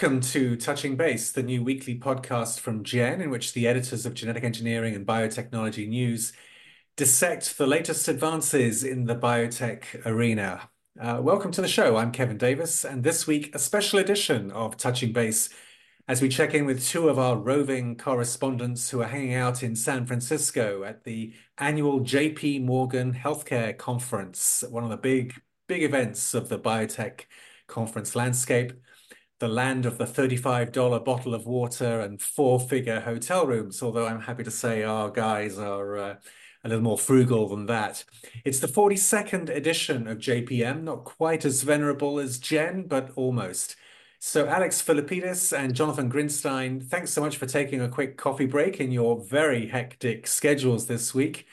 Welcome to Touching Base, the new weekly podcast from GEN, in which the editors of Genetic Engineering and Biotechnology News dissect the latest advances in the biotech arena. Uh, welcome to the show. I'm Kevin Davis, and this week, a special edition of Touching Base as we check in with two of our roving correspondents who are hanging out in San Francisco at the annual JP Morgan Healthcare Conference, one of the big, big events of the biotech conference landscape, the land of the $35 bottle of water and four figure hotel rooms, although I'm happy to say our guys are. Uh, a little more frugal than that. It's the 42nd edition of JPM, not quite as venerable as Jen, but almost. So, Alex Philippidis and Jonathan Grinstein, thanks so much for taking a quick coffee break in your very hectic schedules this week.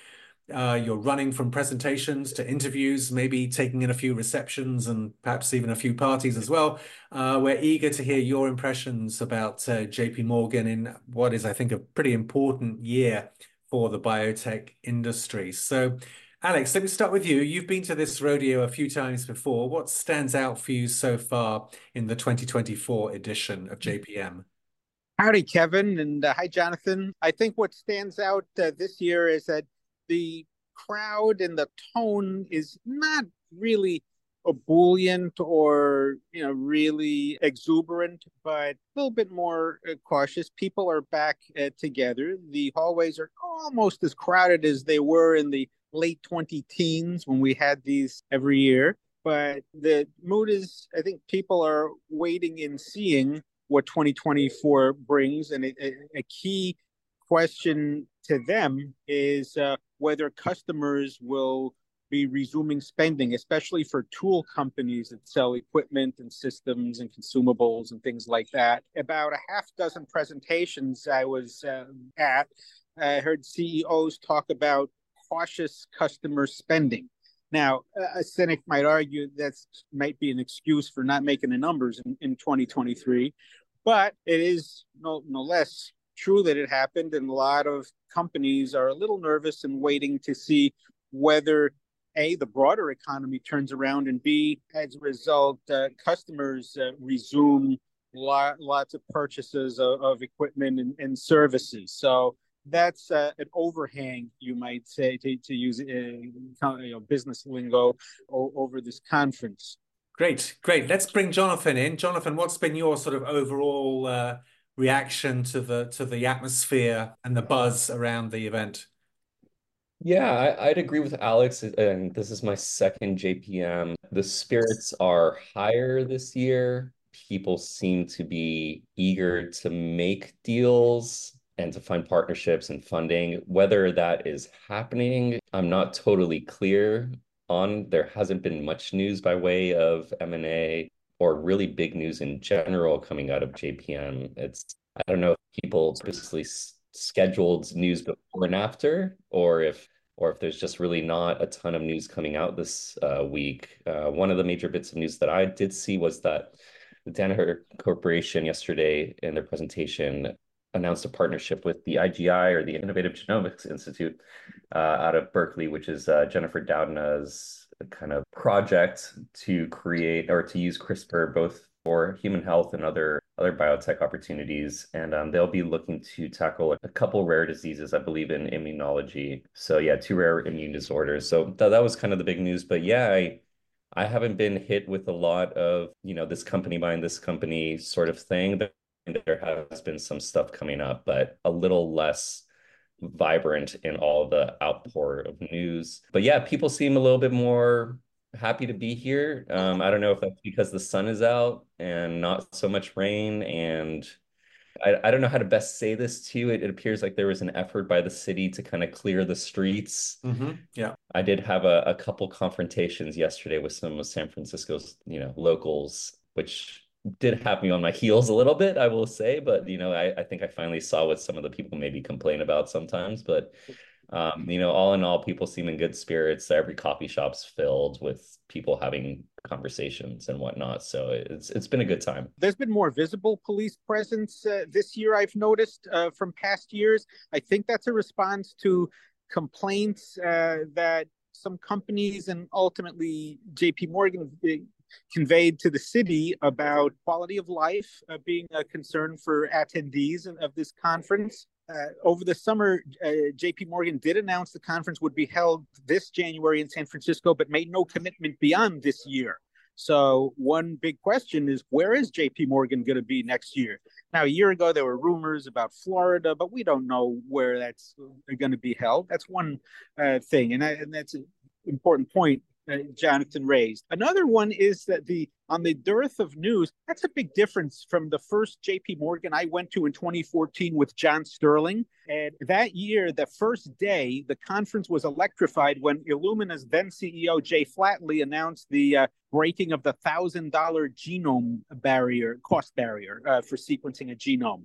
Uh, you're running from presentations to interviews, maybe taking in a few receptions and perhaps even a few parties as well. Uh, we're eager to hear your impressions about uh, JP Morgan in what is, I think, a pretty important year for the biotech industry. So, Alex, let me start with you. You've been to this rodeo a few times before. What stands out for you so far in the 2024 edition of JPM? Howdy, Kevin, and uh, hi, Jonathan. I think what stands out uh, this year is that the crowd and the tone is not really ebullient or you know really exuberant but a little bit more uh, cautious. People are back uh, together. The hallways are almost as crowded as they were in the late 20 teens when we had these every year but the mood is i think people are waiting and seeing what 2024 brings and a, a key question to them is uh, whether customers will be resuming spending, especially for tool companies that sell equipment and systems and consumables and things like that. About a half dozen presentations I was uh, at, I heard CEOs talk about cautious customer spending. Now, a cynic might argue that might be an excuse for not making the numbers in, in 2023, but it is no, no less true that it happened, and a lot of companies are a little nervous and waiting to see whether a the broader economy turns around, and b as a result, uh, customers uh, resume lot, lots of purchases of, of equipment and, and, services. So that's uh, an overhang, you might say, to, to use uh, you know, business lingo o- over this conference. Great, great. Let's bring Jonathan in. Jonathan, what's been your sort of overall uh, reaction to the to the atmosphere and the buzz around the event? Yeah, I, would agree with Alex, and this is my second JPM. The spirits are higher this year. People seem to be eager to make deals and to find partnerships and funding. Whether that is happening, I'm not totally clear on. There hasn't been much news by way of M&A or really big news in general coming out of JPM. It's I don't know if people specifically scheduled news before and after, or if or if there's just really not a ton of news coming out this uh, week. Uh, one of the major bits of news that I did see was that the Danaher Corporation yesterday in their presentation announced a partnership with the IGI or the Innovative Genomics Institute uh, out of Berkeley, which is uh, Jennifer Doudna's kind of project to create or to use CRISPR both for human health and other other biotech opportunities. And um, they'll be looking to tackle a couple rare diseases i believe in immunology. So yeah two rare immune disorders. So th- that was kind of the big news. But yeah i i haven't been hit with a lot of you know this company buying this company sort of thing. There has been some stuff coming up but a little less vibrant in all the outpour of news. But yeah, people seem a little bit more happy to be here. Um, I don't know if that's because the sun is out and not so much rain. And I, I don't know how to best say this to you. It, it appears like there was an effort by the city to kind of clear the streets. Mm-hmm. Yeah. I did have a, a couple confrontations yesterday with some of San Francisco's, you know, locals, which did have me on my heels a little bit, I will say. But you know, I, I think I finally saw what some of the people maybe complain about sometimes. But um, you know, all in all, people seem in good spirits. Every coffee shop's filled with people having conversations and whatnot. So it's it's been a good time. There's been more visible police presence uh, this year. I've noticed uh, from past years. I think that's a response to complaints uh, that some companies and ultimately JP Morgan conveyed to the city about quality of life uh, being a concern for attendees of this conference. Uh, over the summer, uh, JP Morgan did announce the conference would be held this January in San Francisco, but made no commitment beyond this year. So, one big question is where is JP Morgan going to be next year? Now, a year ago, there were rumors about Florida, but we don't know where that's going to be held. That's one uh, thing. And, I, and that's an important point Jonathan raised. Another one is that the on the dearth of news, that's a big difference from the first JP Morgan I went to in 2014 with John Sterling. And that year, the first day, the conference was electrified when Illumina's then CEO Jay Flatley announced the uh, breaking of the thousand dollar genome barrier, cost barrier uh, for sequencing a genome.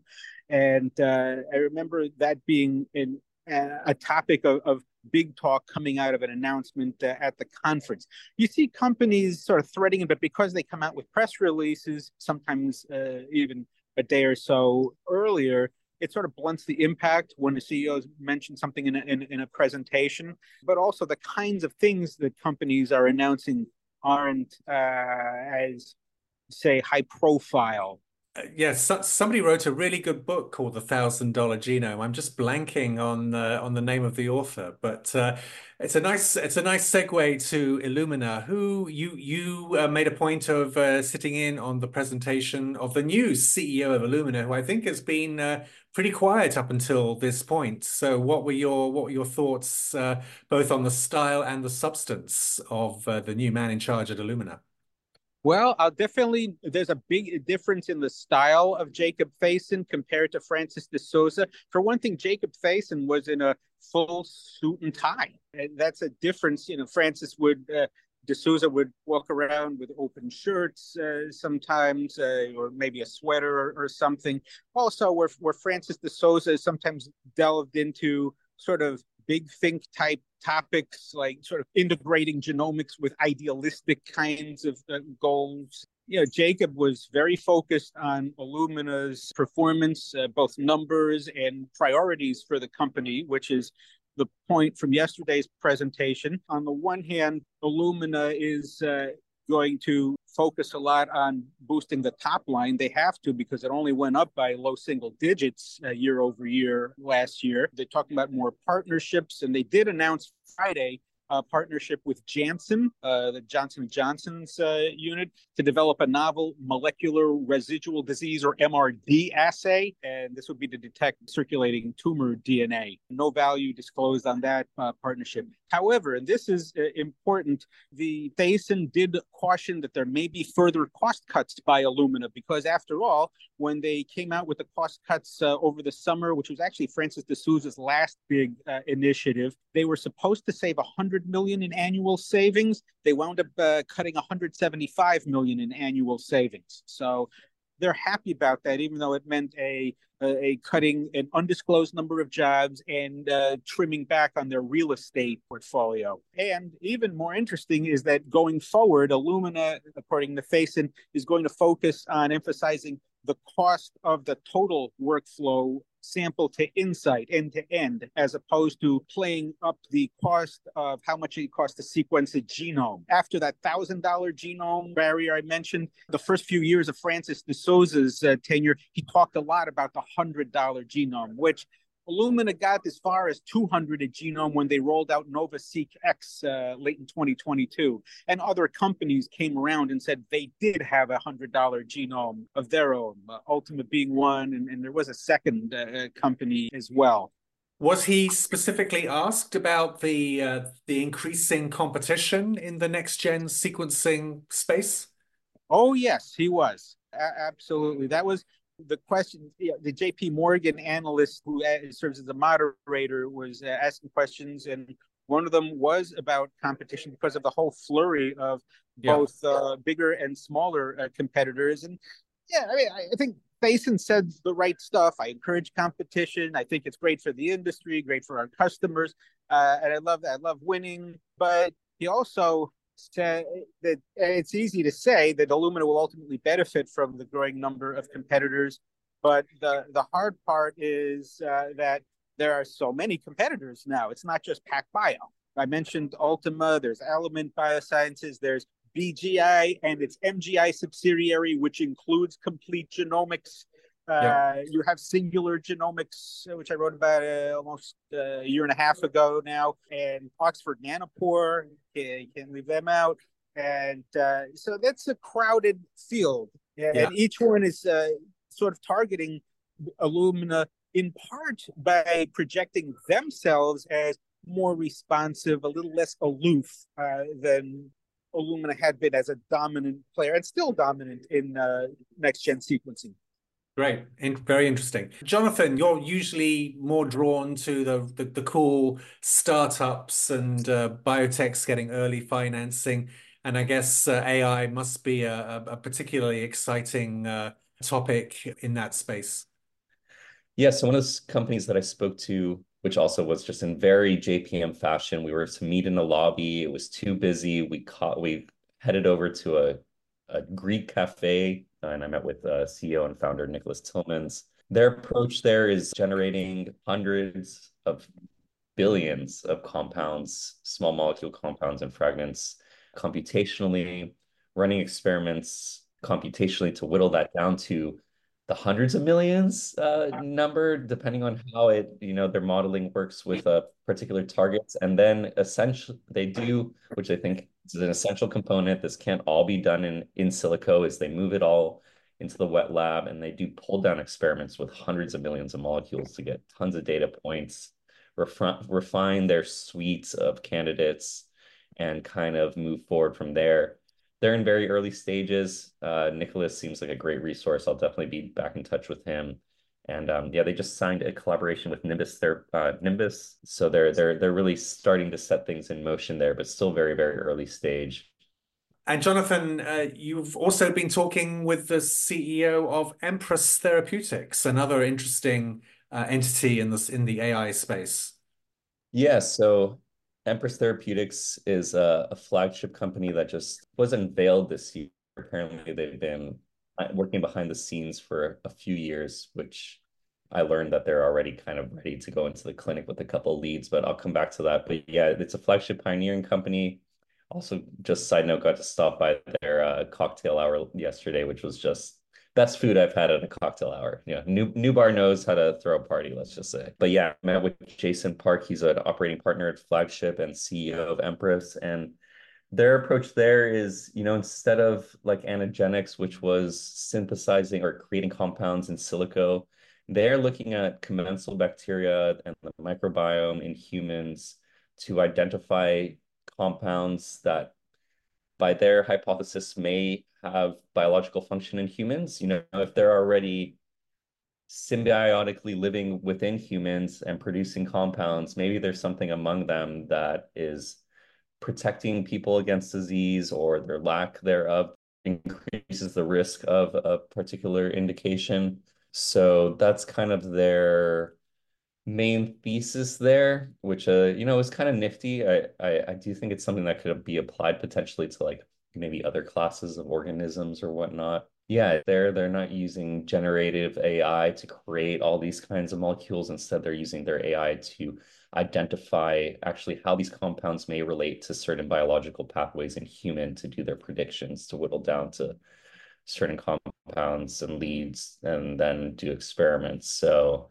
And uh, I remember that being in, uh, a topic of, of big talk coming out of an announcement uh, at the conference. You see companies sort of threading it, but because they come out with press releases, sometimes uh, even a day or so earlier, it sort of blunts the impact when the CEOs mention something in a, in, in a presentation, but also the kinds of things that companies are announcing aren't uh, as, say, high profile uh, yes, so, somebody wrote a really good book called The Thousand Dollar Genome. I'm just blanking on uh, on the name of the author, but uh, it's a nice it's a nice segue to Illumina, who you you uh, made a point of uh, sitting in on the presentation of the new CEO of Illumina, who I think has been uh, pretty quiet up until this point. So, what were your what were your thoughts both on the style and the substance of the new man in charge at Illumina? Well, I'll definitely. There's a big difference in the style of Jacob Thaysen compared to Francis de Souza. For one thing, Jacob Thaysen was in a full suit and tie, and that's a difference. You know, Francis would. Uh, De Souza would walk around with open shirts uh, sometimes, uh, or maybe a sweater or, or, something. Also, where, where Francis de Souza is sometimes delved into sort of big think type topics like sort of integrating genomics with idealistic kinds of uh, goals. You know, Jacob was very focused on Illumina's performance, uh, both numbers and priorities for the company, which is the point from yesterday's presentation. On the one hand, Illumina is uh, going to focus a lot on boosting the top line. They have to because it only went up by low single digits uh, year over year last year. They're talking about more partnerships, and they did announce Friday a partnership with Janssen, uh, the Johnson Johnson's uh, unit, to develop a novel molecular residual disease or MRD assay, and this would be to detect circulating tumor DNA. No value disclosed on that uh, partnership. However, and this is uh, important, the Thaysen did caution that there may be further cost cuts by Illumina because, after all, when they came out with the cost cuts uh, over the summer, which was actually Francis de Souza's last big uh, initiative, they were supposed to save 100 million in annual savings. They wound up uh, cutting 175 million in annual savings. So they're happy about that, even though it meant a a, cutting an undisclosed number of jobs and uh, trimming back on their real estate portfolio. And even more interesting is that going forward, Illumina, according to Thaysen, is going to focus on emphasizing the cost of the total workflow sample to insight end to end, as opposed to playing up the cost of how much it costs to sequence a genome. After that $1,000 genome barrier I mentioned, the first few years of Francis de Souza's uh, tenure, he talked a lot about the $100 genome, which Illumina got as far as 200 at genome when they rolled out NovaSeq X uh, late in 2022. And other companies came around and said they did have a $100 genome of their own, uh, Ultima being one, and, and, there was a second uh, company as well. Was he specifically asked about the uh, the increasing competition in the next gen sequencing space? Oh yes, he was. A- absolutely. That was the question, the JP Morgan analyst who uh, serves as a moderator was uh, asking questions, and one of them was about competition because of the whole flurry of yeah. both uh, bigger and smaller uh, competitors. And yeah, I mean, I think Thaysen said the right stuff. I encourage competition. I think it's great for the industry, great for our customers, uh, and I love that I love winning. But he also said that it's easy to say that Illumina will ultimately benefit from the growing number of competitors, but the the hard part is uh, that there are so many competitors now. It's not just PacBio. I mentioned Ultima. There's Element Biosciences. There's BGI and its MGI subsidiary, which includes Complete Genomics. Uh, yep. You have Singular Genomics, which I wrote about uh, almost uh, a year and a half ago now, and Oxford Nanopore. You can't leave them out. And uh, so that's a crowded field. And yeah. each one is uh, sort of targeting Illumina in part by projecting themselves as more responsive, a little less aloof uh, than Illumina had been as a dominant player and still dominant in uh, next gen sequencing. Great, and very interesting. Jonathan, you're usually more drawn to the the, the cool startups and uh, biotechs getting early financing, and I guess uh, AI must be a, a particularly exciting uh, topic in that space. Yeah, so one of the companies that I spoke to, which also was just in very JPM fashion, we were to meet in a lobby. It was too busy. We caught we headed over to a, a Greek cafe, and I met with uh, CEO and founder Nicholas Tillmans. Their approach there is generating hundreds of billions of compounds, small molecule compounds and fragments computationally, running experiments computationally to whittle that down to the hundreds of millions uh, number, depending on how it, you know, their modeling works with a particular targets. And then essentially they do, which I think is an essential component. This can't all be done in, in silico is they move it all into the wet lab and they do pull down experiments with hundreds of millions of molecules to get tons of data points, refine, refine their suites of candidates and kind of move forward from there they're in very early stages. Uh, Nicholas seems like a great resource. I'll definitely be back in touch with him. And um, yeah, they just signed a collaboration with Nimbus. Their uh, Nimbus, so they're they're they're really starting to set things in motion there, but still very very early stage. And Jonathan, uh, you've also been talking with the CEO of Empress Therapeutics, another interesting uh, entity in this in the AI space. Yeah, so Empress Therapeutics is a, a, flagship company that just was unveiled this year. Apparently, they've been working behind the scenes for a few years, which I learned that they're already kind of ready to go into the clinic with a couple leads, but I'll come back to that. But yeah, it's a flagship pioneering company. Also, just side note, got to stop by their uh, cocktail hour yesterday, which was just best food I've had at a cocktail hour. Yeah, new new bar knows how to throw a party. Let's just say. But yeah, met with Jason Park. He's an operating partner at Flagship and CEO of Empress, and their approach there is, you know, instead of like Anagenics, which was synthesizing or creating compounds in silico, they're looking at commensal bacteria and the microbiome in humans to identify compounds that by their hypothesis may have biological function in humans. You know, if they're already symbiotically living within humans and producing compounds, maybe there's something among them that is protecting people against disease or their lack thereof increases the risk of a particular indication. So that's kind of their main thesis there, which uh, you know, is kind of nifty. I, I I do think it's something that could be applied potentially to like maybe other classes of organisms or whatnot. Yeah, they're they're not using generative AI to create all these kinds of molecules. Instead, they're using their AI to identify actually how these compounds may relate to certain biological pathways in human to do their predictions to whittle down to certain compounds and leads and then do experiments. So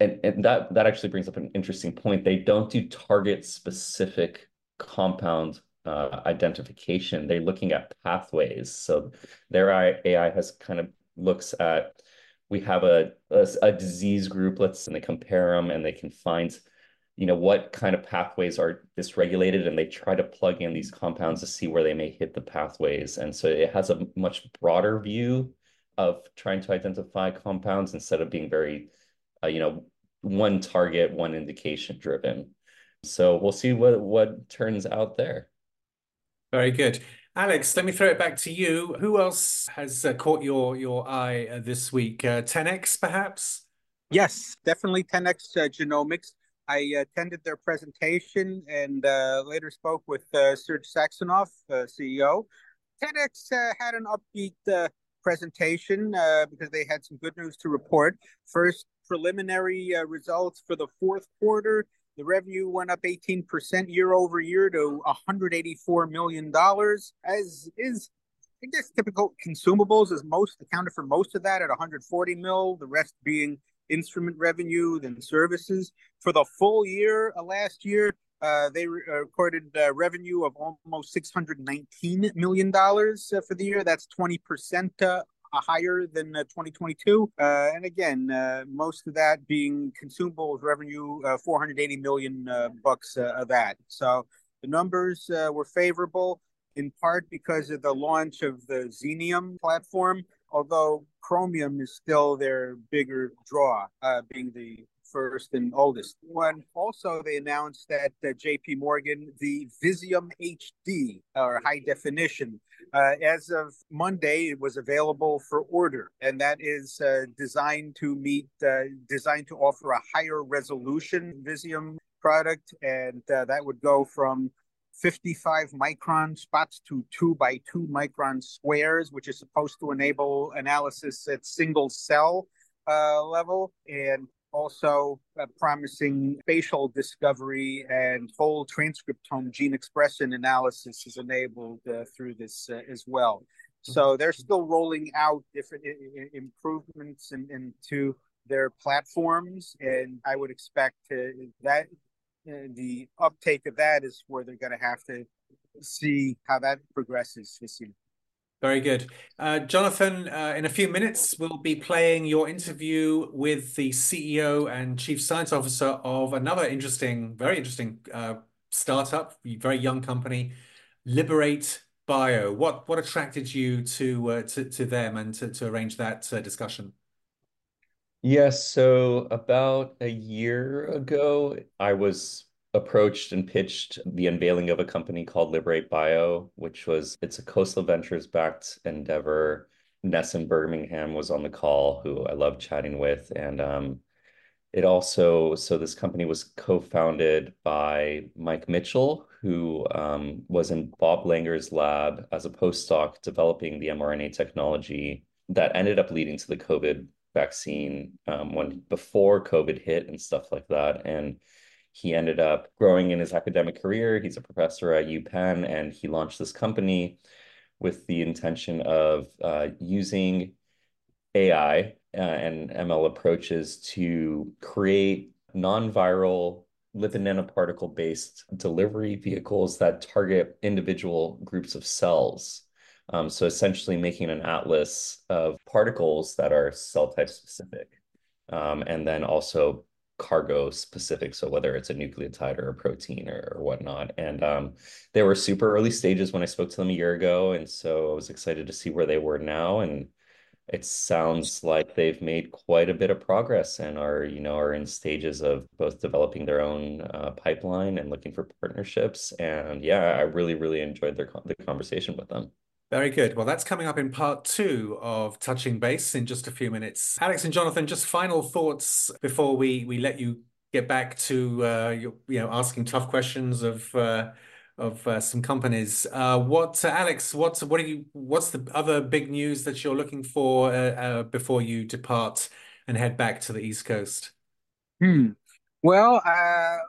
and, and that that actually brings up an interesting point. They don't do target specific compound uh, identification. They're looking at pathways. So their AI has kind of looks at we have a, a, a disease group. Let's and they compare them and they can find you know what kind of pathways are dysregulated and they try to plug in these compounds to see where they may hit the pathways and so it has a much broader view of trying to identify compounds instead of being very uh, you know one target one indication driven so we'll see what what turns out there very good. Alex, let me throw it back to you. Who else has uh, caught your your eye uh, this week? Uh, 10x, perhaps? Yes, definitely 10x uh, Genomics. I attended their presentation and uh, later spoke with uh, Serge Saxonov, uh, CEO. 10x uh, had an upbeat uh, presentation because they had some good news to report. First, preliminary results for the fourth quarter The revenue went up 18% year over year to $184 million, as is I guess typical consumables is most accounted for most of that at 140 mil, the rest being instrument revenue, then services. For the full year uh, last year, uh, they re- uh, recorded uh, revenue of almost $619 million uh, for the year. That's 20% uh, higher than 2022. and again, most of that being consumables revenue, 480 million bucks of that. So the numbers were favorable in part because of the launch of the Xenium platform, although Chromium is still their bigger draw, uh, being the first and oldest one. Also, they announced that uh, JP Morgan, the Visium HD, or high definition, uh, as of Monday, it was available for order, and that is uh, designed to meet, uh, designed to offer a higher resolution Visium product, and uh, that would go from 55 micron spots to 2 by 2 micron squares, which is supposed to enable analysis at single cell uh, level and also uh, promising spatial discovery and whole transcriptome gene expression analysis is enabled uh, through this uh, as well. So they're still rolling out different I- improvements in, into their platforms, and I would expect that the uptake of that is where they're going to have to see how that progresses this year. Very good. Uh, Jonathan, uh, in a few minutes, we'll be playing your interview with the CEO and Chief Science Officer of another interesting, very interesting uh, startup, very young company, Liberate Bio. What what attracted you to uh, to, to them and to, to arrange that uh, discussion? Yes, so about a year ago, I was approached and pitched the unveiling of a company called Liberate Bio, which was it's a Coastal Ventures backed endeavor. Nessun Birmingham was on the call, who I love chatting with, and um, it also so this company was co-founded by Mike Mitchell, who um, was in Bob Langer's lab as a postdoc developing the mRNA technology that ended up leading to the COVID vaccine um, when before COVID hit and stuff like that. And he ended up growing in his academic career. He's a professor at UPenn, and he launched this company with the intention of uh, using AI uh, and ML approaches to create non-viral lipid nanoparticle based delivery vehicles that target individual groups of cells um, so essentially making an atlas of particles that are cell type specific, um, and then also cargo specific. So whether it's a nucleotide or a protein or, or whatnot. And um, they were super early stages when I spoke to them a year ago. And so I was excited to see where they were now. And it sounds like they've made quite a bit of progress and are, you know, are in stages of both developing their own uh, pipeline and looking for partnerships. And yeah, I really, really enjoyed their the conversation with them. Very good. Well, that's coming up in part two of Touching Base in just a few minutes. Alex and Jonathan, just final thoughts before we we let you get back to uh, your, you know asking tough questions of uh, of uh, some companies. Uh, what, uh, Alex? What's what are you? What's the other big news that you're looking for uh, before you depart and head back to the East Coast? Hmm. Well,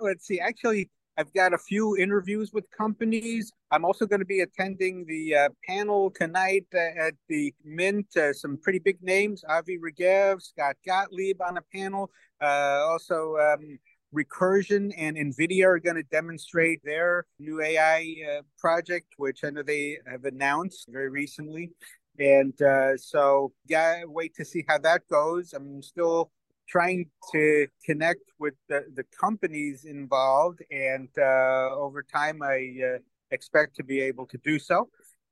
let's see. Actually, I've got a few interviews with companies. I'm also going to be attending the uh, panel tonight uh, at the Mint. Uh, some pretty big names: Avi Regev, Scott Gottlieb on a panel. Uh, also, um, Recursion and NVIDIA are going to demonstrate their new AI uh, project, which I know they have announced very recently. And uh, so, yeah, wait to see how that goes. I'm still trying to connect with the, the companies involved. And uh, over time, I uh, expect to be able to do so.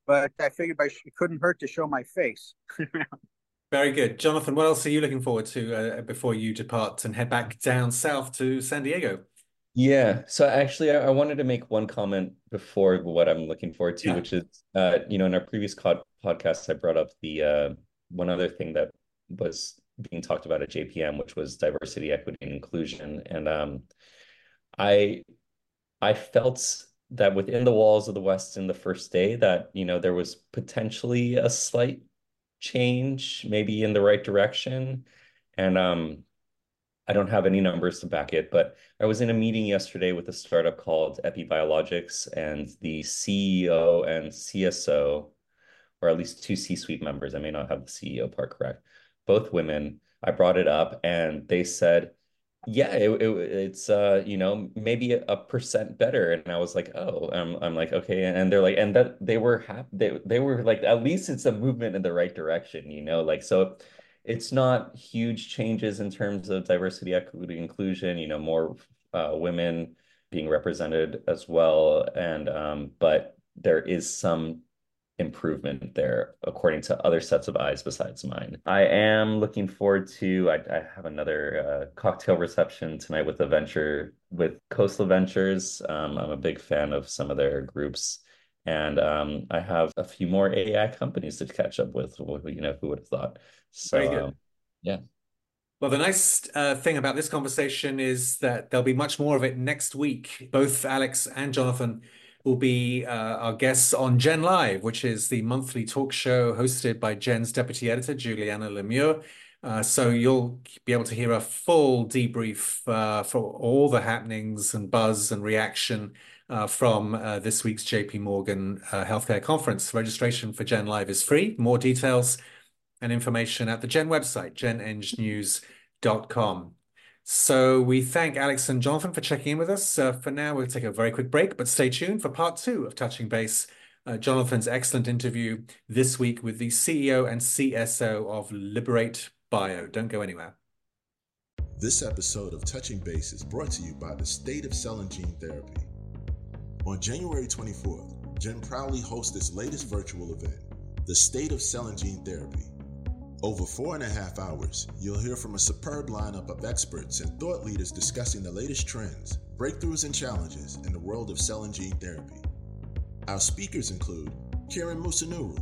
But I figured I sh- it couldn't hurt to show my face. Very good. Jonathan, what else are you looking forward to uh, before you depart and head back down south to San Diego? Yeah, so actually, I, I wanted to make one comment before what I'm looking forward to, Yeah. which is, uh, you know, in our previous co- podcast, I brought up the uh, one other thing that was being talked about at JPM, which was diversity, equity, and inclusion. And um, I I felt that within the walls of the Westin the first day that you know there was potentially a slight change, maybe in the right direction, and um, I don't have any numbers to back it, but I was in a meeting yesterday with a startup called Epibiologics, and the CEO and CSO, or at least two C-suite members, I may not have the CEO part correct, both women. I brought it up, and they said, "Yeah, it, it, it's uh, you know, maybe a, a percent better." And I was like, "Oh," I'm, I'm like, "Okay," and they're like, and that they were happy. They they were like, at least it's a movement in the right direction, you know, like so it's not huge changes in terms of diversity, equity, inclusion, you know, more uh, women being represented as well. And, um, but there is some improvement there according to other sets of eyes besides mine. I am looking forward to I, I have another uh, cocktail reception tonight with a venture with Coastal Ventures. Um, I'm a big fan of some of their groups. And um, I have a few more AI companies to catch up with. You know, who would have thought? So. Um, yeah. Well, the nice uh, thing about this conversation is that there'll be much more of it next week. Both Alex and Jonathan will be uh, our guests on Gen Live, which is the monthly talk show hosted by Gen's deputy editor, Juliana Lemieux. Uh, so you'll be able to hear a full debrief uh, for all the happenings and buzz and reaction uh, from uh, this week's JP Morgan uh, Healthcare Conference. Registration for Gen Live is free. More details and information at the Gen website, genengnews.com. So we thank Alex and Jonathan for checking in with us. Uh, for now, we'll take a very quick break, but stay tuned for part two of Touching Base, uh, Jonathan's excellent interview this week with the CEO and CSO of Liberate Bio. Don't go anywhere. This episode of Touching Base is brought to you by the State of Cell and Gene Therapy. On January 24th, Jen proudly hosts its latest virtual event, the State of Cell and Gene Therapy over four and a half hours, you'll hear from a superb lineup of experts and thought leaders discussing the latest trends, breakthroughs, and challenges in the world of cell and gene therapy. Our speakers include Karen Musunuru,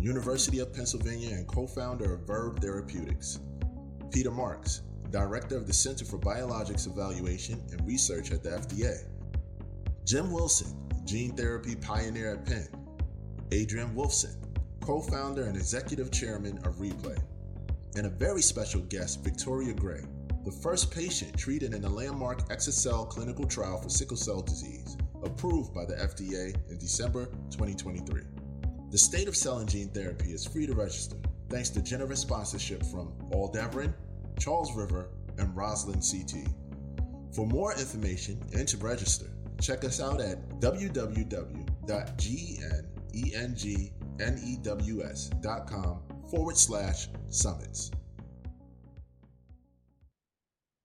University of Pennsylvania and co founder of Verve Therapeutics, Peter Marks, Director of the Center for Biologics Evaluation and Research at the FDA, Jim Wilson, Gene Therapy Pioneer at Penn, Adrian Wolfson, co founder and executive chairman of Replay, and a very special guest, Victoria Gray, the first patient treated in the landmark exa-cel clinical trial for sickle cell disease, approved by the FDA in December 2023. The state of cell and gene therapy is free to register thanks to generous sponsorship from Aldevron, Charles River, and Roslyn CT. For more information and to register, check us out at www.geneng news.com forward slash summits.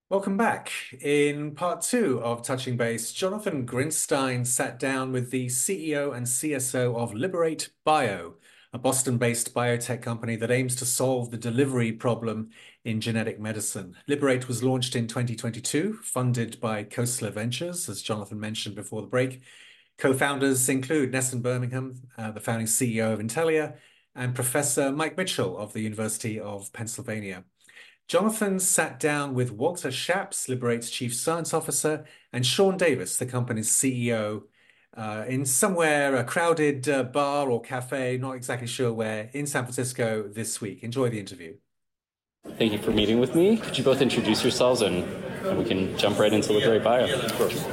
Welcome back. In part two of Touching Base, Jonathan Grinstein sat down with the CEO and CSO of Liberate Bio, a Boston based biotech company that aims to solve the delivery problem in genetic medicine. Liberate was launched in 2022, funded by Khosla Ventures, as Jonathan mentioned before the break, Co-founders include Nessun Birmingham, uh, the founding CEO of Intellia, and Professor Mike Mitchell of the University of Pennsylvania. Jonathan sat down with Walter Schaps, Liberate's chief science officer, and Sean Davis, the company's CEO, uh, in somewhere a crowded uh, bar or cafe, not exactly sure where, in San Francisco this week. Enjoy the interview. Thank you for meeting with me. Could you both introduce yourselves and we can jump right into Liberate Bio.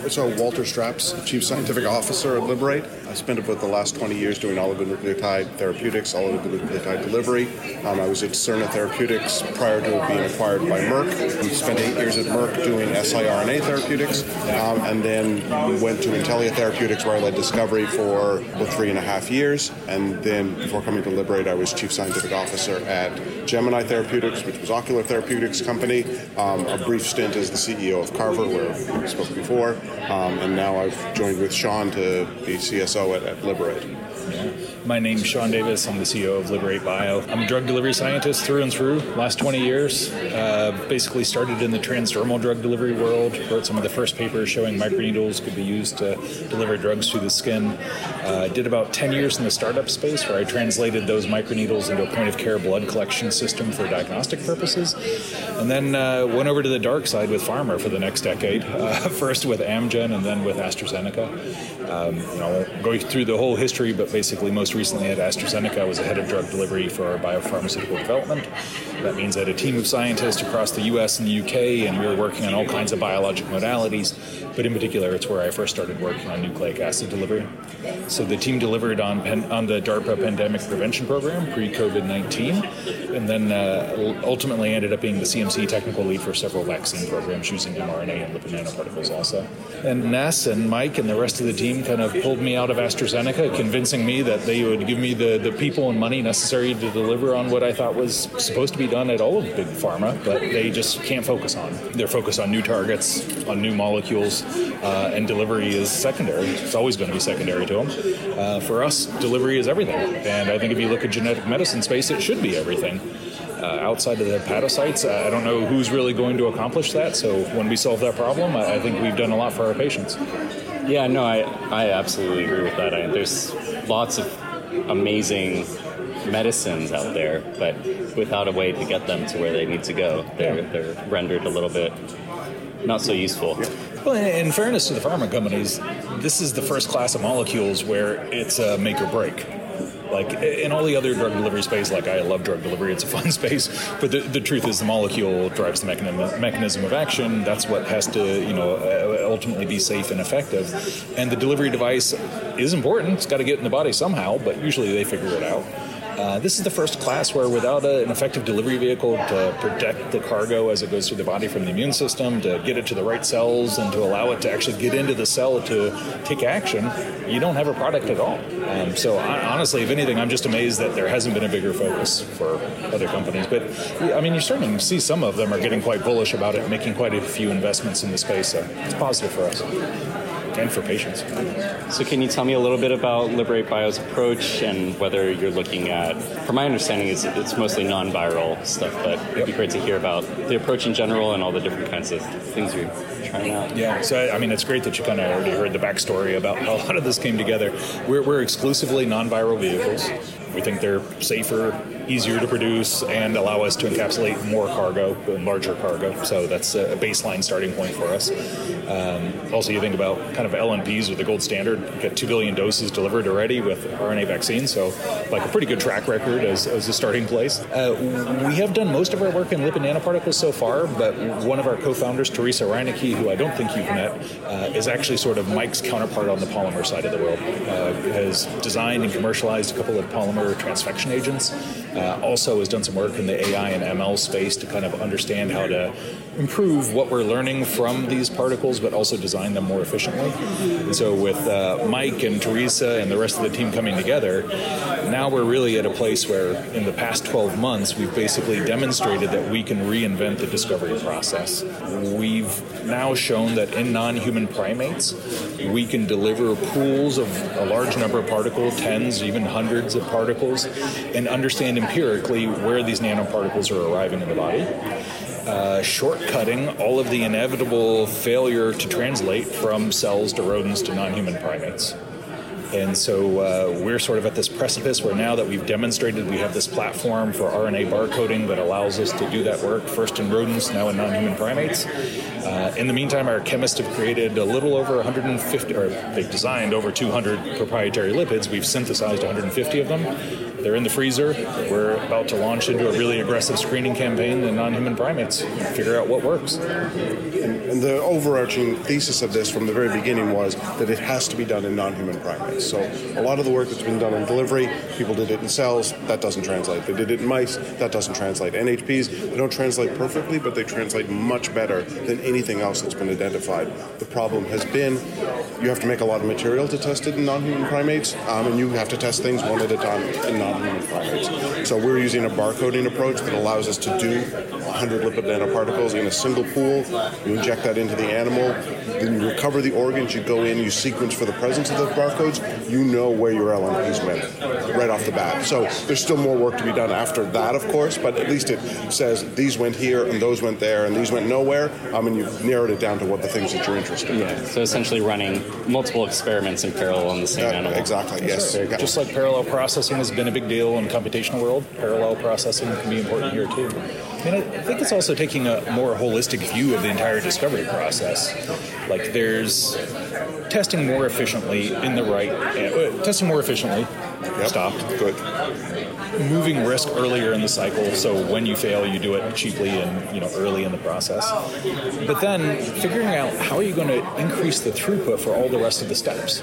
So, Walter Schaps, Chief Scientific Officer at Liberate. I spent about the last 20 years doing oligonucleotide therapeutics, oligonucleotide delivery. Um, I was at Cerna Therapeutics prior to being acquired by Merck. We spent eight years at Merck doing siRNA therapeutics, um, and then we went to Intellia Therapeutics where I led discovery for about three and a half years. And then before coming to Liberate, I was Chief Scientific Officer at Gemini Therapeutics, which was Ocular Therapeutics company. Um, a brief stint as the CEO of Carver, where we spoke before, um, and now I've joined with Sean to be CSO at, at Liberate. My name's Sean Davis. I'm the CEO of Liberate Bio. I'm a drug delivery scientist through and through. Last 20 years, uh, basically started in the transdermal drug delivery world. Wrote some of the first papers showing microneedles could be used to deliver drugs through the skin. Uh, did about 10 years in the startup space where I translated those microneedles into a point of care blood collection system for diagnostic purposes. And then uh, went over to the dark side with pharma for the next decade. Uh, first with Amgen and then with AstraZeneca. Um, you know, going through the whole history, but basically most recently at AstraZeneca, I was the head of drug delivery for our biopharmaceutical development. That means I had a team of scientists across the US and the UK, and we were working on all kinds of biologic modalities. But in particular, it's where I first started working on nucleic acid delivery. So the team delivered on, on the DARPA pandemic prevention program pre COVID 19, and then uh, ultimately ended up being the CMC technical lead for several vaccine programs using mRNA and lipid nanoparticles also. And Ness and Mike and the rest of the team kind of pulled me out of AstraZeneca, convincing me that they would give me the, the people and money necessary to deliver on what I thought was supposed to be done at all of big pharma, but they just can't focus on. They're focused on new targets, on new molecules, uh, and delivery is secondary. It's always going to be secondary to them. Uh, for us, delivery is everything. And I think if you look at genetic medicine space, it should be everything. Uh, outside of the hepatocytes, I don't know who's really going to accomplish that. So when we solve that problem, I, I think we've done a lot for our patients. Yeah, no, I, I absolutely agree with that. I, there's lots of amazing medicines out there, but without a way to get them to where they need to go, they're, they're rendered a little bit not so useful. Well, in fairness to the pharma companies, this is the first class of molecules where it's a make or break. Like in all the other drug delivery space, like I love drug delivery, it's a fun space. But the, the truth is, the molecule drives the mechanism, mechanism of action. That's what has to, you know, uh, ultimately be safe and effective. And the delivery device is important. It's got to get in the body somehow, but usually they figure it out. Uh, this is the first class where, without a, an effective delivery vehicle to protect the cargo as it goes through the body from the immune system, to get it to the right cells, and to allow it to actually get into the cell to take action, you don't have a product at all. Um, so, I, honestly, if anything, I'm just amazed that there hasn't been a bigger focus for other companies. But I mean, you're starting to see some of them are getting quite bullish about it, making quite a few investments in the space. So, it's positive for us and for patients. So, can you tell me a little bit about Liberate Bio's approach and whether you're looking at, from my understanding, it's, it's mostly non viral stuff, but it'd be great to hear about the approach in general and all the different kinds of things you're trying out. Yeah, so I mean, it's great that you kind of already heard the backstory about how a lot of this came together. We're, we're exclusively non viral vehicles. We think they're safer, easier to produce, and allow us to encapsulate more cargo, larger cargo. So that's a baseline starting point for us. Um, also, you think about kind of LNPs with the gold standard. You get 2 billion doses delivered already with RNA vaccines, so like a pretty good track record as, as a starting place. Uh, we have done most of our work in lipid nanoparticles so far, but one of our co-founders, Teresa Reinecke, who I don't think you've met, uh, is actually sort of Mike's counterpart on the polymer side of the world. Uh, has designed and commercialized a couple of polymer transfection agents. Uh, also has done some work in the AI and ML space to kind of understand how to improve what we're learning from these particles, but also design them more efficiently. And so, with uh, Mike and Teresa and the rest of the team coming together, now we're really at a place where, in the past 12 months, we've basically demonstrated that we can reinvent the discovery process. We've now shown that in non human primates, we can deliver pools of a large number of particles, tens, even hundreds of particles, and understand empirically where these nanoparticles are arriving in the body uh, shortcutting all of the inevitable failure to translate from cells to rodents to non human primates. And so uh, we're sort of at this precipice where now that we've demonstrated we have this platform for RNA barcoding that allows us to do that work, first in rodents, now in non human primates. Uh, in the meantime, our chemists have created a little over 150, or they've designed over 200 proprietary lipids. We've synthesized 150 of them. They're in the freezer. We're about to launch into a really aggressive screening campaign in non human primates, figure out what works. And the overarching thesis of this from the very beginning was that it has to be done in non human primates. So a lot of the work that's been done in delivery, people did it in cells, that doesn't translate. They did it in mice, that doesn't translate. NHPs, they don't translate perfectly, but they translate much better than anything else that's been identified. The problem has been you have to make a lot of material to test it in non human primates, um, and you have to test things one at a time in non human primates. So we're using a barcoding approach that allows us to do 100 lipid nanoparticles in a single pool. You inject that into the animal, then you recover the organs, you go in, you sequence for the presence of the barcodes, you know where your LNPs went right off the bat. So there's still more work to be done after that, of course, but at least it says these went here and those went there and these went nowhere. Um, and you've narrowed it down to what the things that you're interested in. Yeah. So essentially running multiple experiments in parallel on the same Uh, animal. exactly, yes. Right. Just like parallel processing has been a big deal in the computational world, parallel processing can be important here too. I think it's also taking a more holistic view of the entire discovery process. Like, there's testing more efficiently in the right, uh, testing more efficiently. Yep. Stopped. Good. Moving risk earlier in the cycle, so when you fail, you do it cheaply and you know early in the process. But then figuring out how are you going to increase the throughput for all the rest of the steps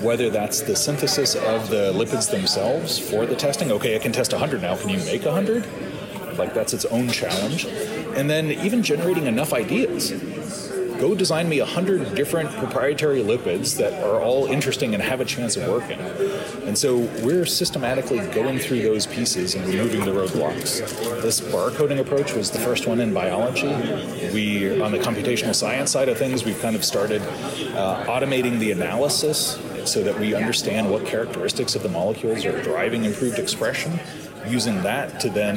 whether that's the synthesis of the lipids themselves for the testing. Okay, I can test 100 now. Can you make 100? Like, that's its own challenge. And then even generating enough ideas. Go design me a 100 different proprietary lipids that are all interesting and have a chance of working. And so we're systematically going through those pieces and removing the roadblocks. This barcoding approach was the first one in biology. We, on the computational science side of things, we've kind of started uh, automating the analysis so that we understand what characteristics of the molecules are driving improved expression using that to then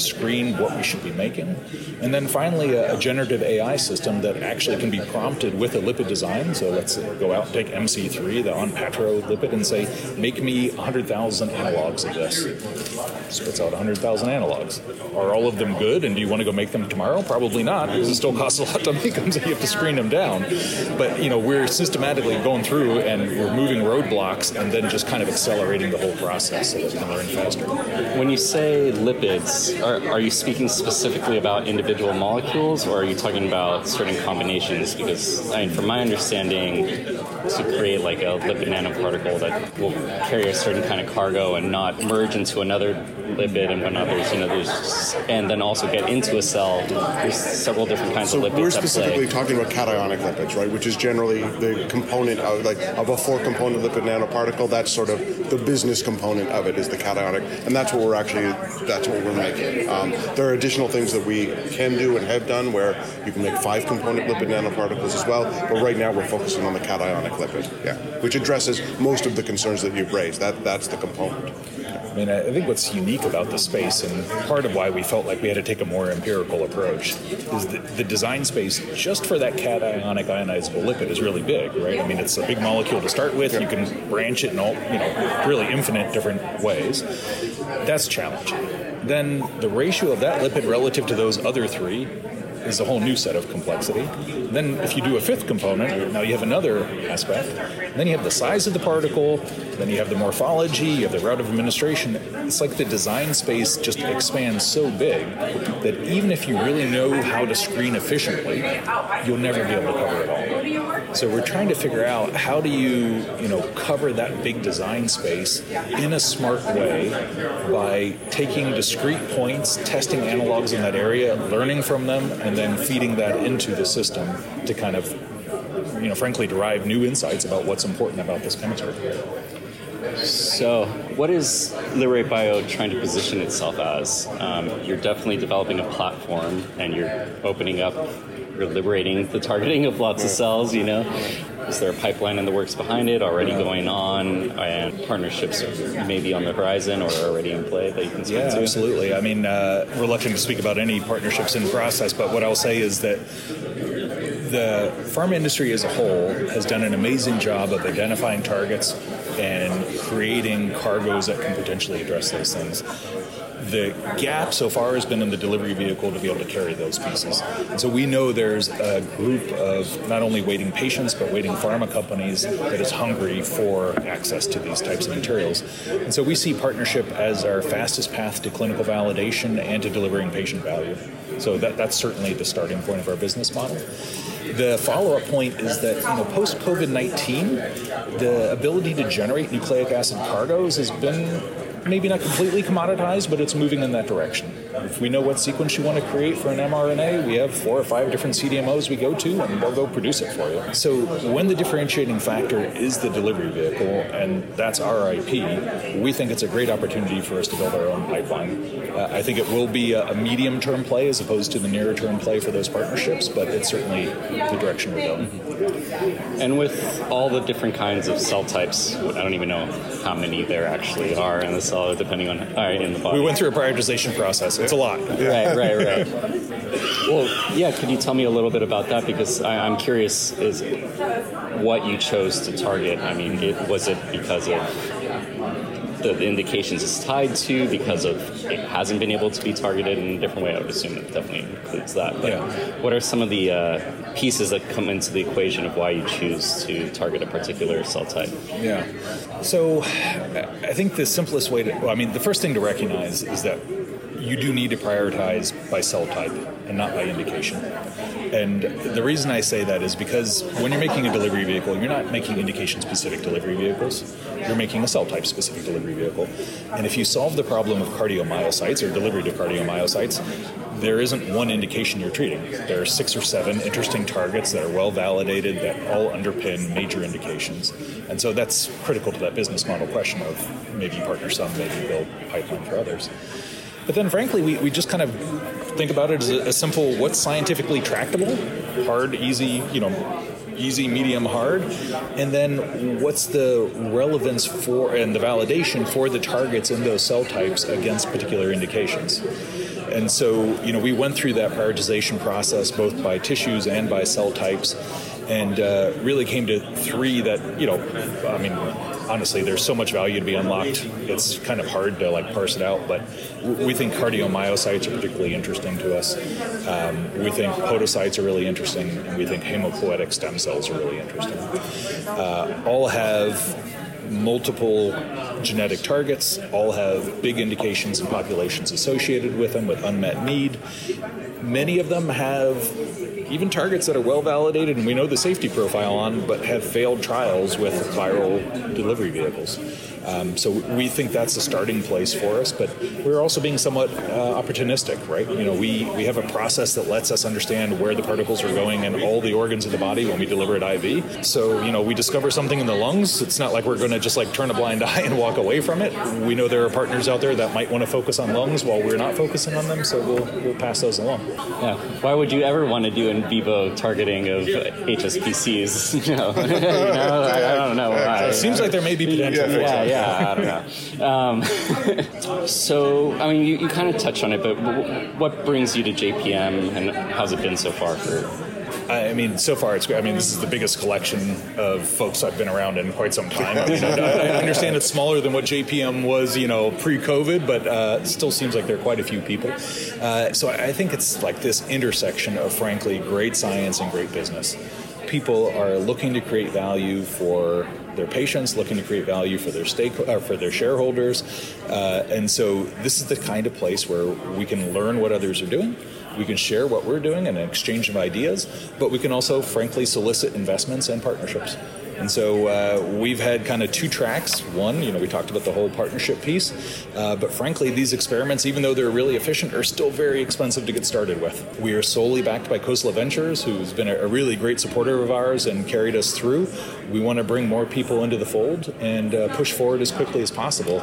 screen what we should be making. And then finally, a, a, generative AI system that actually can be prompted with a lipid design. So let's go out and take MC3, the Onpattro lipid, and say, make me 100,000 analogs of this. Spits out 100,000 analogs. Are all of them good, and do you want to go make them tomorrow? Probably not, because it still costs a lot to make them, so you have to screen them down. But, you know, we're systematically going through and we're moving roadblocks and then just kind of accelerating the whole process so that we can learn faster. When you say lipids, are, are you speaking specifically about individual molecules or are you talking about certain combinations? Because, I mean, from my understanding, to create like a lipid nanoparticle that will carry a certain kind of cargo and not merge into another lipid and whatnot, there's, you know, there's, and then also get into a cell, there's several different kinds so of lipids. we're specifically talking about cationic lipids, right? Which is generally the component of like of a four component lipid nanoparticle. That's sort of the business component of it is the cationic, and that's what we're actually that's what we're making. Um, there are additional things that we can do and have done where you can make five component lipid nanoparticles as well. But right now we're focusing on the cationic lipid, yeah, which addresses most of the concerns that you've raised. That that's the component. I mean, I think what's unique about the space, and part of why we felt like we had to take a more empirical approach, is that the design space just for that cationic ionizable lipid is really big, right? I mean, it's a big molecule to start with. You can branch it in all, you know, really infinite different ways. That's challenging. Then the ratio of that lipid relative to those other three is a whole new set of complexity. Then, if you do a fifth component, now you have another aspect. Then you have the size of the particle. Then you have the morphology. You have the route of administration. It's like the design space just expands so big that even if you really know how to screen efficiently, you'll never be able to cover it all. So we're trying to figure out how do you, you know, cover that big design space in a smart way by taking discrete points, testing analogs in that area, learning from them, and then feeding that into the system to kind of, you know, frankly, derive new insights about what's important about this chemistry. So, what is Liberate Bio trying to position itself as? Um, you're definitely developing a platform, and you're opening up, you're liberating the targeting of lots of cells. You know, is there a pipeline in the works behind it already going on, and partnerships maybe on the horizon or already in play that you can speak yeah, to? absolutely. I mean, uh, reluctant to speak about any partnerships in process, but what I'll say is that the pharma industry as a whole has done an amazing job of identifying targets and creating cargoes that can potentially address those things. The gap so far has been in the delivery vehicle to be able to carry those pieces. And so we know there's a group of not only waiting patients, but waiting pharma companies that is hungry for access to these types of materials. And so we see partnership as our fastest path to clinical validation and to delivering patient value. So that, that's certainly the starting point of our business model. The follow-up point is that you know post COVID nineteen, the ability to generate nucleic acid cargoes has been maybe not completely commoditized, but it's moving in that direction. If we know what sequence you want to create for an mRNA, we have four or five different CDMOs we go to, and they'll go produce it for you. So when the differentiating factor is the delivery vehicle, and that's our IP, we think it's a great opportunity for us to build our own pipeline. Uh, I think it will be a, a medium-term play as opposed to the nearer-term play for those partnerships, but it's certainly the direction we're going. And with all the different kinds of cell types, I don't even know how many there actually are in the cell, depending on uh, in the body. We went through a prioritization process. It's a lot. Right, right, right. well, yeah. Could you tell me a little bit about that? Because I, I'm curious, is what you chose to target? I mean, it, was it because of the, the indications it's tied to because of it hasn't been able to be targeted in a different way? I would assume it definitely includes that. But Yeah. what are some of the uh, pieces that come into the equation of why you choose to target a particular cell type? Yeah. So I think the simplest way to, well, I mean, the first thing to recognize is that you do need to prioritize by cell type and not by indication. And the reason I say that is because when you're making a delivery vehicle, you're not making indication specific delivery vehicles. You're making a cell type specific delivery vehicle. And if you solve the problem of cardiomyocytes or delivery to cardiomyocytes, there isn't one indication you're treating. There are six or seven interesting targets that are well validated that all underpin major indications. And so that's critical to that business model question of maybe you partner some, maybe you build pipeline for others. But then, frankly, we, we just kind of think about it as a, a simple what's scientifically tractable, hard, easy, you know, easy, medium, hard, and then what's the relevance for and the validation for the targets in those cell types against particular indications. And so, you know, we went through that prioritization process both by tissues and by cell types, and uh, really came to three that, you know, I mean, honestly, there's so much value to be unlocked. It's kind of hard to like parse it out, but we think cardiomyocytes are particularly interesting to us. Um, we think podocytes are really interesting, and we think hematopoietic stem cells are really interesting. Uh, all have multiple genetic targets, all have big indications and populations associated with them with unmet need. Many of them have even targets that are well validated and we know the safety profile on, but have failed trials with viral delivery vehicles. Um, so we think that's a starting place for us, but we're also being somewhat uh, opportunistic, right? You know, we, we have a process that lets us understand where the particles are going in all the organs of the body when we deliver it IV. So, you know, we discover something in the lungs. It's not like we're going to just like turn a blind eye and walk away from it. We know there are partners out there that might want to focus on lungs while we're not focusing on them, so we'll, we'll pass those along. Yeah. Why would you ever want to do in vivo targeting of HSPCs? you know, you know I, I don't know why. It seems like there may be potential for yeah, that. Yeah, I don't know. Um, so, I mean, you, you kind of touched on it, but w- what brings you to JPM and how's it been so far for I mean, so far it's great. I mean, this is the biggest collection of folks I've been around in quite some time. I, mean, I, I understand it's smaller than what JPM was, you know, pre-COVID, but uh, still seems like there are quite a few people. Uh, so I think it's like this intersection of, frankly, great science and great business. People are looking to create value for their patients, looking to create value for their stake, uh, for their shareholders, uh, and so this is the kind of place where we can learn what others are doing. We can share what we're doing and an exchange of ideas, but we can also, frankly, solicit investments and partnerships. And so uh, we've had kind of two tracks. One, you know, we talked about the whole partnership piece, uh, but frankly, these experiments, even though they're really efficient, are still very expensive to get started with. We are solely backed by Khosla Ventures, who's been a, a really great supporter of ours and carried us through. We want to bring more people into the fold and uh, push forward as quickly as possible.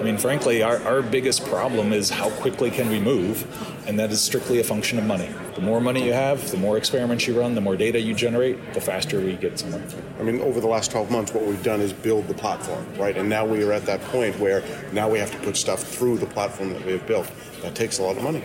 I mean, frankly, our, our biggest problem is how quickly can we move, and that is strictly a function of money. The more money you have, the more experiments you run, the more data you generate, the faster we get somewhere. I mean, over the last 12 months, what we've done is build the platform, right? And now we are at that point where now we have to put stuff through the platform that we have built. That takes a lot of money.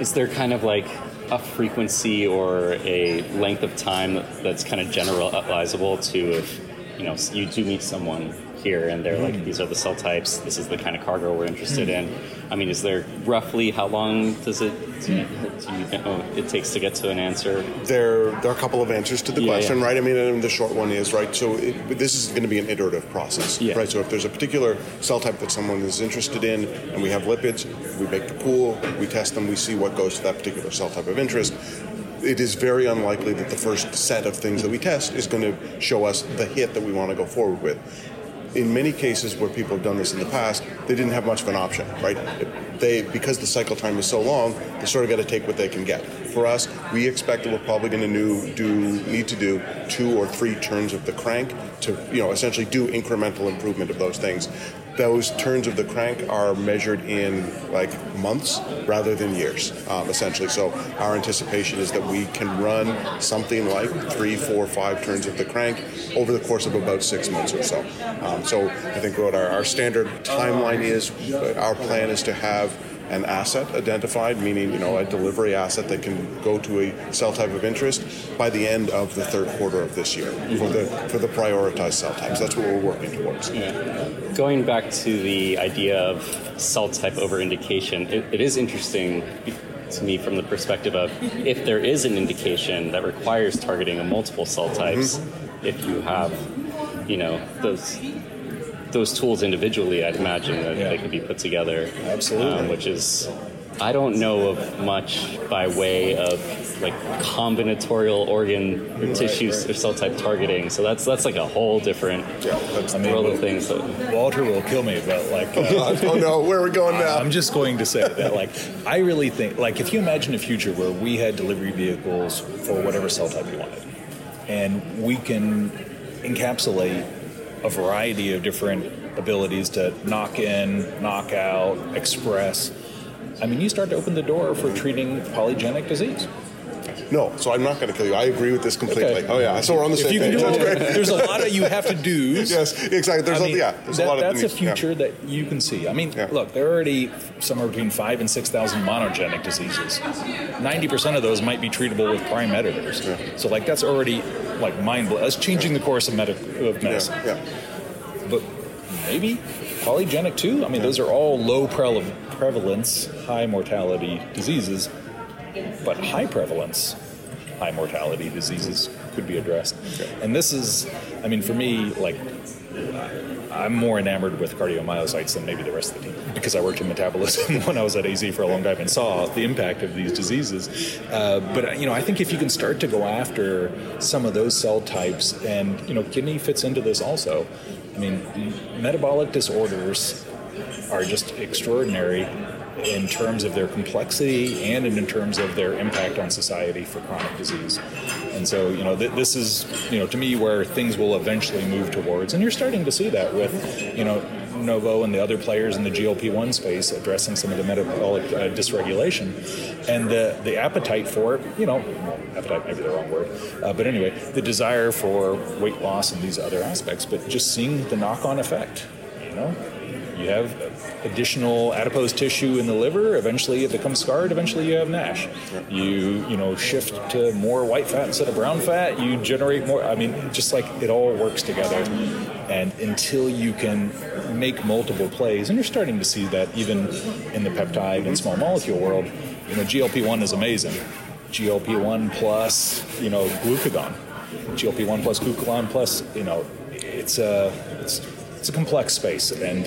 Is there kind of like a frequency or a length of time that's kind of generalizable to if you know you do meet someone here and they're like hmm. these are the cell types this is the kind of cargo we're interested hmm. in i mean is there roughly how long does it do you, know, oh, it takes to get to an answer There, there are a couple of answers to the Yeah, question, yeah. right? I mean, the short one is right. So it, this is going to be an iterative process, Yeah. right? So if there's a particular cell type that someone is interested in, and we have lipids, we make the pool, we test them, we see what goes to that particular cell type of interest. It is very unlikely that the first set of things that we test is going to show us the hit that we want to go forward with. In many cases where people have done this in the past, they didn't have much of an option, right? They because the cycle time is so long, they sort of got to take what they can get. For us, we expect that we're probably going to do need to do two or three turns of the crank to you know essentially do incremental improvement of those things. Those turns of the crank are measured in like months rather than years, um, essentially. So our anticipation is that we can run something like three, four, five turns of the crank over the course of about six months or so. Um, so I think what our, our standard timeline is, our plan is to have an asset identified, meaning you know a delivery asset that can go to a cell type of interest by the end of the third quarter of this year for the for the prioritized cell types. That's what we're working towards. Yeah. Going back to the idea of cell type over indication, it, it is interesting to me from the perspective of if there is an indication that requires targeting of multiple cell types, mm-hmm. if you have, you know, those those tools individually, I'd imagine that yeah. they could be put together. Absolutely. Um, which is, I don't know of much by way of like combinatorial organ or right, tissues right. or cell type targeting. So that's that's like a whole different yeah, that's, I mean, world of things. That, Walter will kill me, but like, uh, oh no, where are we going now? I'm just going to say that like I really think like if you imagine a future where we had delivery vehicles for whatever cell type you wanted, and we can encapsulate a variety of different abilities to knock in, knock out, express. I mean, you start to open the door for treating polygenic disease. No, so I'm not going to kill you. I agree with this completely. Okay. Oh yeah, so we're on the same page. There's a lot of you have to do. yes, exactly. There's I mean, a, yeah, there's that, a lot that's of a future yeah. that you can see. I mean, yeah. look, there are already somewhere between five and six thousand monogenic diseases. Ninety percent of those might be treatable with prime editors. Yeah. So like that's already like mind blowing. That's changing the course of, medic- of medicine. Yeah. But maybe polygenic too. I mean, those are all low pre- prevalence, high mortality diseases, but high prevalence high mortality diseases could be addressed. And this is, I mean, for me, like, I'm more enamored with cardiomyocytes than maybe the rest of the team because I worked in metabolism when I was at AZ for a long time and saw the impact of these diseases. Uh, but you know, I think if you can start to go after some of those cell types, and you know, kidney fits into this also. I mean, metabolic disorders are just extraordinary in terms of their complexity and in terms of their impact on society for chronic disease. And so, you know, th- this is, you know, to me where things will eventually move towards. And you're starting to see that with, you know, Novo and the other players in the GLP-1 space addressing some of the metabolic uh, dysregulation, and the the appetite for. You know, appetite may be the wrong word, uh, but anyway, the desire for weight loss and these other aspects. But just seeing the knock-on effect. You know, you have additional adipose tissue in the liver. Eventually, it becomes scarred. Eventually, you have NASH. You you know shift to more white fat instead of brown fat. You generate more. I mean, just like it all works together. And until you can make multiple plays, and you're starting to see that even in the peptide and small molecule world. You know, GLP-1 is amazing. GLP-1 plus you know glucagon. GLP-1 plus glucagon plus you know it's a it's, it's a complex space and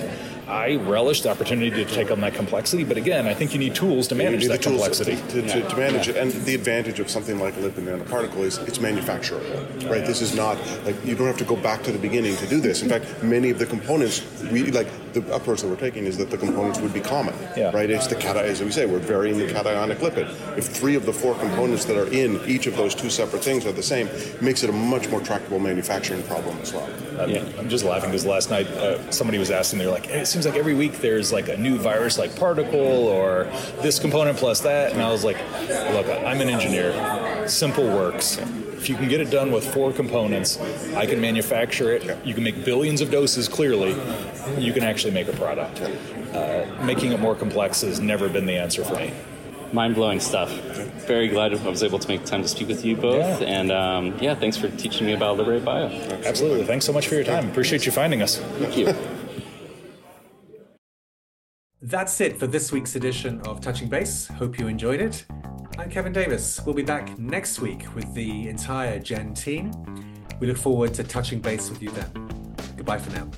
I relish the opportunity to take on that complexity, but again, I think you need tools to manage that complexity. To, to, to, to manage yeah. it, and the advantage of something like a lipid nanoparticle is it's manufacturable, right? This is not like you don't have to go back to the beginning to do this. In fact, many of the components, we like the approach that we're taking is that the components would be common, yeah. right? It's the cation, as we say, we're varying the cationic lipid. If three of the four components that are in each of those two separate things are the same, it makes it a much more tractable manufacturing problem as well. Um, yeah. I'm just laughing because last night uh, somebody was asking, they're like, hey, seems like every week there's like a new virus like particle or this component plus that. And I was like, look, I'm an engineer. Simple works. If you can get it done with four components, I can manufacture it. You can make billions of doses clearly. You can actually make a product. Uh, making it more complex has never been the answer for me mind blowing stuff. Very glad I was able to make time to speak with you both. Yeah. And um, yeah, thanks for teaching me about Liberate Bio. Absolutely. Thanks so much for your time. Appreciate you finding us. Thank you. That's it for this week's edition of Touching Base. Hope you enjoyed it. I'm Kevin Davis. We'll be back next week with the entire Gen team. We look forward to touching base with you then. Goodbye for now.